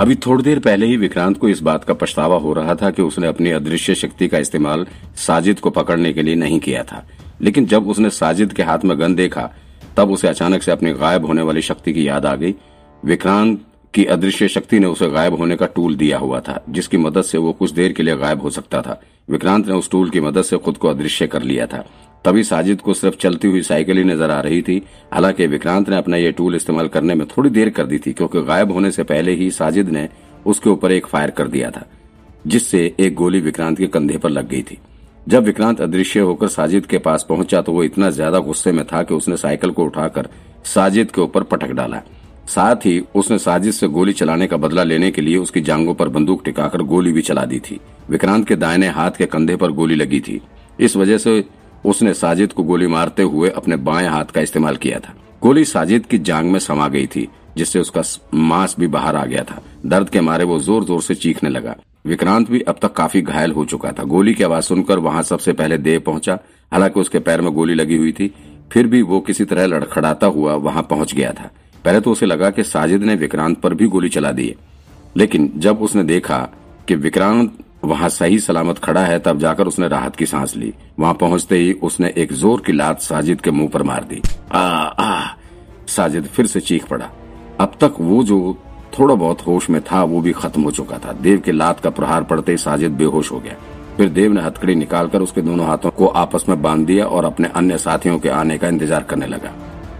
अभी थोड़ी देर पहले ही विक्रांत को इस बात का पछतावा हो रहा था कि उसने अपनी अदृश्य शक्ति का इस्तेमाल साजिद को पकड़ने के लिए नहीं किया था। लेकिन जब उसने साजिद के हाथ में गन देखा, तब उसे अचानक से अपनी गायब होने वाली शक्ति की याद आ गई। विक्रांत की अदृश्य शक्ति ने उसे गायब होने का टूल दिया हुआ था, जिसकी मदद से वो कुछ देर के लिए गायब हो सकता था। विक्रांत ने उस टूल की मदद से खुद को अदृश्य कर लिया था। तभी साजिद को सिर्फ़ चलती हुई साइकिल ही नज़र आ रही थी। हालाँकि विक्रांत ने अपना ये टूल इस्तेमाल करने में थोड़ी देर कर दी थी, क्योंकि गायब होने से पहले ही साजिद ने उसके ऊपर एक फायर कर दिया था, जिससे एक गोली विक्रांत के कंधे पर लग गई थी। जब विक्रांत अदृश्य होकर साजिद के पास पहुँचा तो वो इतना ज़्यादा गुस्से में था कि उसने साइकिल को उठाकर साजिद के ऊपर पटक डाला। साथ ही उसने साजिद से गोली चलाने का बदला लेने के लिए उसकी जांगों पर बंदूक टिकाकर गोली भी चला दी थी। विक्रांत के दाहिने हाथ के कंधे पर गोली लगी थी। इस वजह से उसने साजिद को गोली मारते हुए अपने बाएँ हाथ का इस्तेमाल किया था। गोली साजिद की जांग में समा गई थी, जिससे उसका मांस भी बाहर आ गया था। दर्द के मारे वो ज़ोर ज़ोर से चीखने लगा। विक्रांत भी अब तक काफ़ी घायल हो चुका था। गोली की आवाज़ सुनकर वहाँ सबसे पहले देव पहुँचा। हालाँकि उसके पैर में गोली लगी हुई थी, फिर भी वो किसी तरह लड़खड़ाता हुआ वहाँ पहुँच गया था। पहले तो उसे लगा कि साजिद ने विक्रांत पर भी गोली चला दी लेकिन जब उसने देखा कि विक्रांत वहाँ सही सलामत खड़ा है, तब जाकर उसने राहत की सांस ली। वहाँ पहुँचते ही उसने एक ज़ोर की लात साजिद के मुँह पर मार दी। आ आ, साजिद फिर से चीख पड़ा। अब तक वो जो थोड़ा बहुत होश में था, वो भी खत्म हो चुका था। देव के लात का प्रहार पड़ते ही साजिद बेहोश हो गया। फिर देव ने हथकड़ी निकालकर उसके दोनों हाथों को आपस में बाँध दिया और अपने अन्य साथियों के आने का इंतज़ार करने लगा।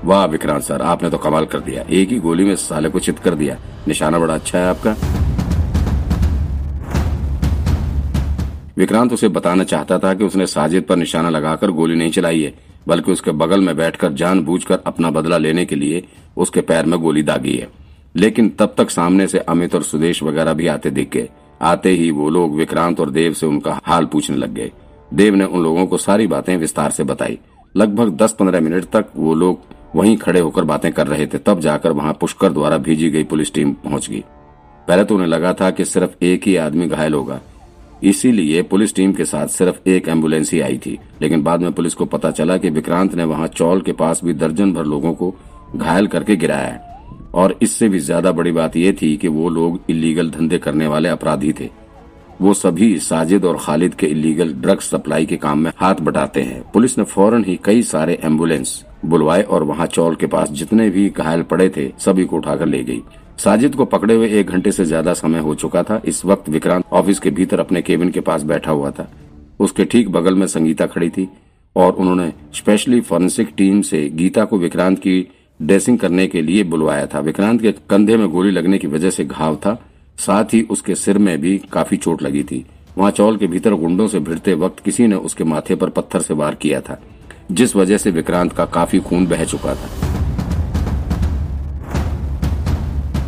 वाह, विक्रांत सर, आपने तो कमाल कर दिया। एक ही गोली में साले को चित कर दिया। निशाना बड़ा अच्छा है आपका। विक्रांत उसे बताना चाहता था कि उसने साजिद पर निशाना लगाकर गोली नहीं चलाई है, बल्कि उसके बगल में बैठकर जानबूझकर अपना बदला लेने के लिए उसके पैर में गोली दागी है। लेकिन तब तक सामने से अमित और सुदेश वगैरह भी आते दिख। गए आते ही वो लोग विक्रांत और देव से उनका हाल पूछने लग गए। देव ने उन लोगों को सारी बातें विस्तार से बताई। लगभग दस पंद्रह मिनट तक वो लोग वहीं खड़े होकर बातें कर रहे थे, तब जाकर वहाँ पुष्कर द्वारा भेजी गई पुलिस टीम पहुँच गई। पहले तो उन्हें लगा था कि सिर्फ़ एक ही आदमी घायल होगा। इसीलिए पुलिस टीम के साथ सिर्फ़ एक एंबुलेंस ही आई थी। लेकिन बाद में पुलिस को पता चला कि विक्रांत ने वहाँ चौल के पास भी दर्जन भर लोगों को घायल करके गिराया है। और इससे भी ज़्यादा बड़ी बात यह थी कि वो लोग इलीगल धंधे करने वाले अपराधी थे। वो सभी साजिद और खालिद के इलीगल ड्रग्स सप्लाई के काम में हाथ बटाते हैं। पुलिस ने फ़ौरन ही कई सारे एंबुलेंस बुलवाए और वहाँ चौल के पास जितने भी घायल पड़े थे, सभी को उठाकर ले गई। साजिद को पकड़े हुए एक घंटे से ज़्यादा समय हो चुका था। इस वक्त विक्रांत ऑफ़िस के भीतर अपने केबिन के पास बैठा हुआ था। उसके ठीक बगल में संगीता खड़ी थी और उन्होंने स्पेशली फॉरेंसिक टीम से गीता को विक्रांत की ड्रेसिंग करने के लिए बुलवाया था। विक्रांत के कंधे में गोली लगने की वजह से घाव था। साथ ही उसके सिर में भी काफ़ी चोट लगी थी। वहाँ चौल के भीतर गुंडों से भिड़ते वक्त किसी ने उसके माथे पर पत्थर से वार किया था, जिस वजह से विक्रांत का काफ़ी खून बह चुका था।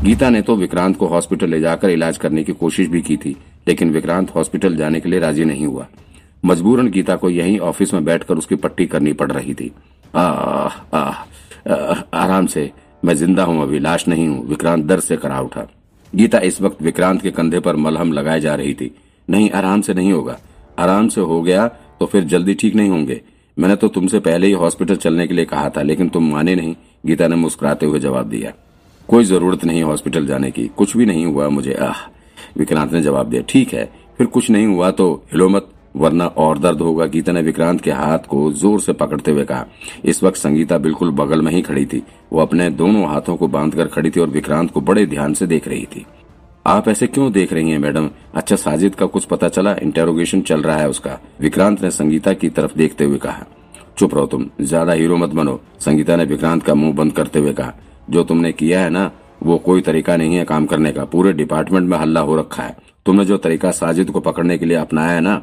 गीता ने तो विक्रांत को हॉस्पिटल ले जाकर इलाज करने की कोशिश भी की थी लेकिन विक्रांत हॉस्पिटल जाने के लिए राज़ी नहीं हुआ। मजबूरन गीता को यहीं ऑफ़िस में बैठकर उसकी पट्टी करनी पड़ रही थी। आ, आ, आ, आराम से मैं ज़िंदा हूँ अभी लाश नहीं हूँ विक्रांत दर्द से करा उठा। गीता इस वक्त विक्रांत के कंधे पर मलहम लगाए जा रही थी। नहीं आराम से नहीं होगा। आराम से हो गया तो फिर जल्दी ठीक नहीं होंगे। मैंने तो तुमसे पहले ही हॉस्पिटल चलने के लिए कहा था लेकिन तुम माने नहीं। गीता ने मुस्कुराते हुए जवाब दिया। कोई ज़रूरत नहीं हॉस्पिटल जाने की। कुछ भी नहीं हुआ मुझे, आह, विक्रांत ने जवाब दिया, ठीक है, फिर कुछ नहीं हुआ तो हिलो मत, वरना और दर्द होगा, गीता ने विक्रांत के हाथ को ज़ोर से पकड़ते हुए कहा। इस वक्त संगीता बिल्कुल बगल में ही खड़ी थी। वो अपने दोनों हाथों को बांधकर खड़ी थी और विक्रांत को बड़े ध्यान से देख रही थी। आप ऐसे क्यों देख रही हैं, मैडम? अच्छा साजिद का कुछ पता चला इंटेरोगेशन चल रहा है उसका। विक्रांत ने संगीता की तरफ़ देखते हुए कहा। चुप रहो तुम, ज़्यादा हीरो मत बनो, संगीता ने विक्रांत का मुँह बंद करते हुए कहा। जो तुमने किया है ना, वो कोई तरीका नहीं है काम करने का। पूरे डिपार्टमेंट में हल्ला हो रखा है। तुमने जो तरीका साजिद को पकड़ने के लिए अपनाया है ना,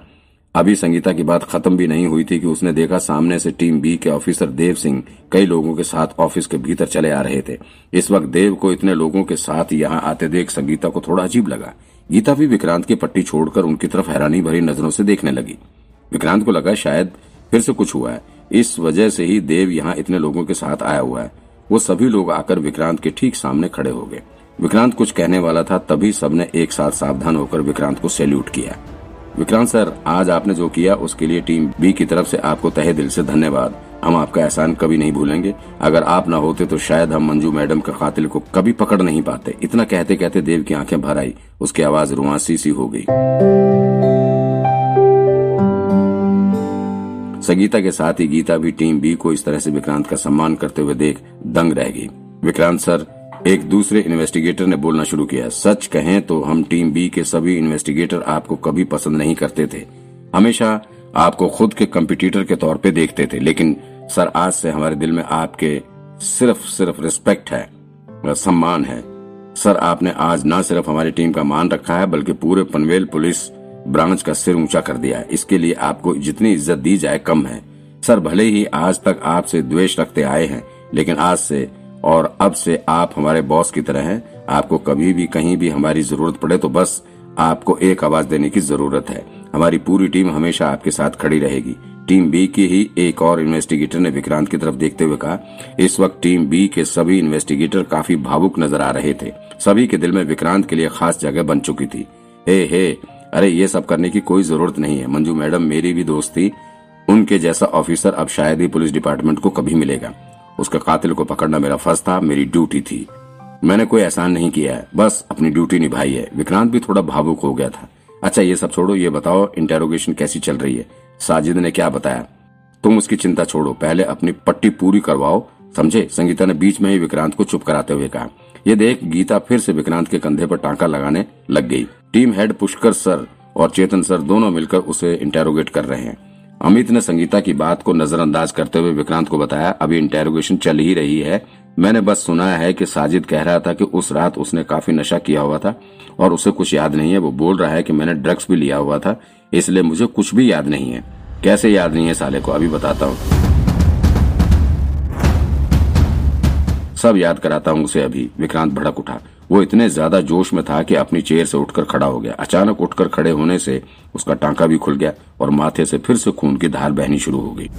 अभी संगीता की बात खत्म भी नहीं हुई थी कि उसने देखा सामने से टीम बी के ऑफिसर देव सिंह कई लोगों के साथ ऑफ़िस के भीतर चले आ रहे थे। इस वक्त देव को इतने लोगों के साथ यहाँ आते देख संगीता को थोड़ा अजीब लगा। गीता भी विक्रांत की पट्टी छोड़कर उनकी तरफ़ हैरानी भरी नज़रों से देखने लगी। विक्रांत को लगा शायद फिर से कुछ हुआ है। इस वजह से ही देव यहाँ इतने लोगों के साथ आया हुआ है। वो सभी लोग आकर विक्रांत के ठीक सामने खड़े हो गए। विक्रांत कुछ कहने वाला था, तभी सबने एक साथ सावधान होकर विक्रांत को सैल्यूट किया। विक्रांत सर, आज आपने जो किया, उसके लिए टीम बी की तरफ़ से आपको तहे दिल से धन्यवाद। हम आपका एहसान कभी नहीं भूलेंगे। अगर आप ना होते तो शायद हम मंजू मैडम के कातिल को कभी पकड़ नहीं पाते। इतना कहते कहते देव की आँखें भर आई। उसकी आवाज़ रुआसी सी हो गई। संगीता के साथ ही गीता भी टीम बी को इस तरह से विक्रांत का सम्मान करते हुए देख दंग रह गई। विक्रांत सर, एक दूसरे इन्वेस्टिगेटर ने बोलना शुरू किया, सच कहें तो हम टीम बी के सभी इन्वेस्टिगेटर आपको कभी पसंद नहीं करते थे। हमेशा आपको खुद के कंपिटिटर के तौर पे देखते थे, लेकिन सर आज से हमारे दिल में आपके सिर्फ़ सिर्फ़ रिस्पेक्ट है सम्मान है। सर, आपने आज न सिर्फ़ हमारी टीम का मान रखा है, बल्कि पूरे पनवेल पुलिस ब्रांच का सिर ऊँचा कर दिया इसके लिए आपको जितनी इज़्ज़त दी जाए कम है। सर, भले ही आज तक आपसे द्वेष रखते आए हैं, लेकिन आज से और अब से आप हमारे बॉस की तरह हैं। आपको कभी भी कहीं भी हमारी ज़रूरत पड़े तो बस आपको एक आवाज़ देने की ज़रूरत है। हमारी पूरी टीम हमेशा आपके साथ खड़ी रहेगी। टीम बी की ही एक और इन्वेस्टिगेटर ने विक्रांत की तरफ़ देखते हुए कहा, इस वक्त टीम बी के सभी इन्वेस्टिगेटर काफ़ी भावुक नज़र आ रहे थे। सभी के दिल में विक्रांत के लिए खास जगह बन चुकी थी। हे हे अरे, ये सब करने की कोई ज़रूरत नहीं है। मंजू मैडम मेरी भी दोस्त थी। उनके जैसा ऑफिसर अब शायद ही पुलिस डिपार्टमेंट को कभी मिलेगा। उसके कातिल को पकड़ना मेरा फ़र्ज़ था, मेरी ड्यूटी थी। मैंने कोई एहसान नहीं किया है। बस अपनी ड्यूटी निभाई है। विक्रांत भी थोड़ा भावुक हो गया था। अच्छा ये सब छोड़ो, ये बताओ इंटेरोगेशन कैसी चल रही है? साजिद ने क्या बताया? तुम उसकी चिंता छोड़ो। पहले अपनी पट्टी पूरी करवाओ। समझे? संगीता ने बीच में ही विक्रांत को चुप कराते हुए कहा। यह देख, गीता फिर से विक्रांत के कंधे पर टांका लगाने लग गई। टीम हेड पुष्कर सर और चेतन सर दोनों मिलकर उसे इंटेरोगेट कर रहे हैं। अमित ने संगीता की बात को नजरअंदाज करते हुए विक्रांत को बताया, अभी इंटेरोगेशन चल ही रही है। मैंने बस सुना है कि साजिद कह रहा था कि उस रात उसने काफ़ी नशा किया हुआ था और उसे कुछ याद नहीं है। वो बोल रहा है कि मैंने ड्रग्स भी लिया हुआ था, इसलिए मुझे कुछ भी याद नहीं है। कैसे याद नहीं है साले को? अभी बताता हूँ। सब याद कराता हूँ उसे अभी। विक्रांत भड़क उठा। वो इतने ज़्यादा जोश में था कि अपनी चेयर से उठकर खड़ा हो गया। अचानक उठकर खड़े होने से उसका टांका भी खुल गया और माथे से फिर से खून की धार बहनी शुरू हो गई।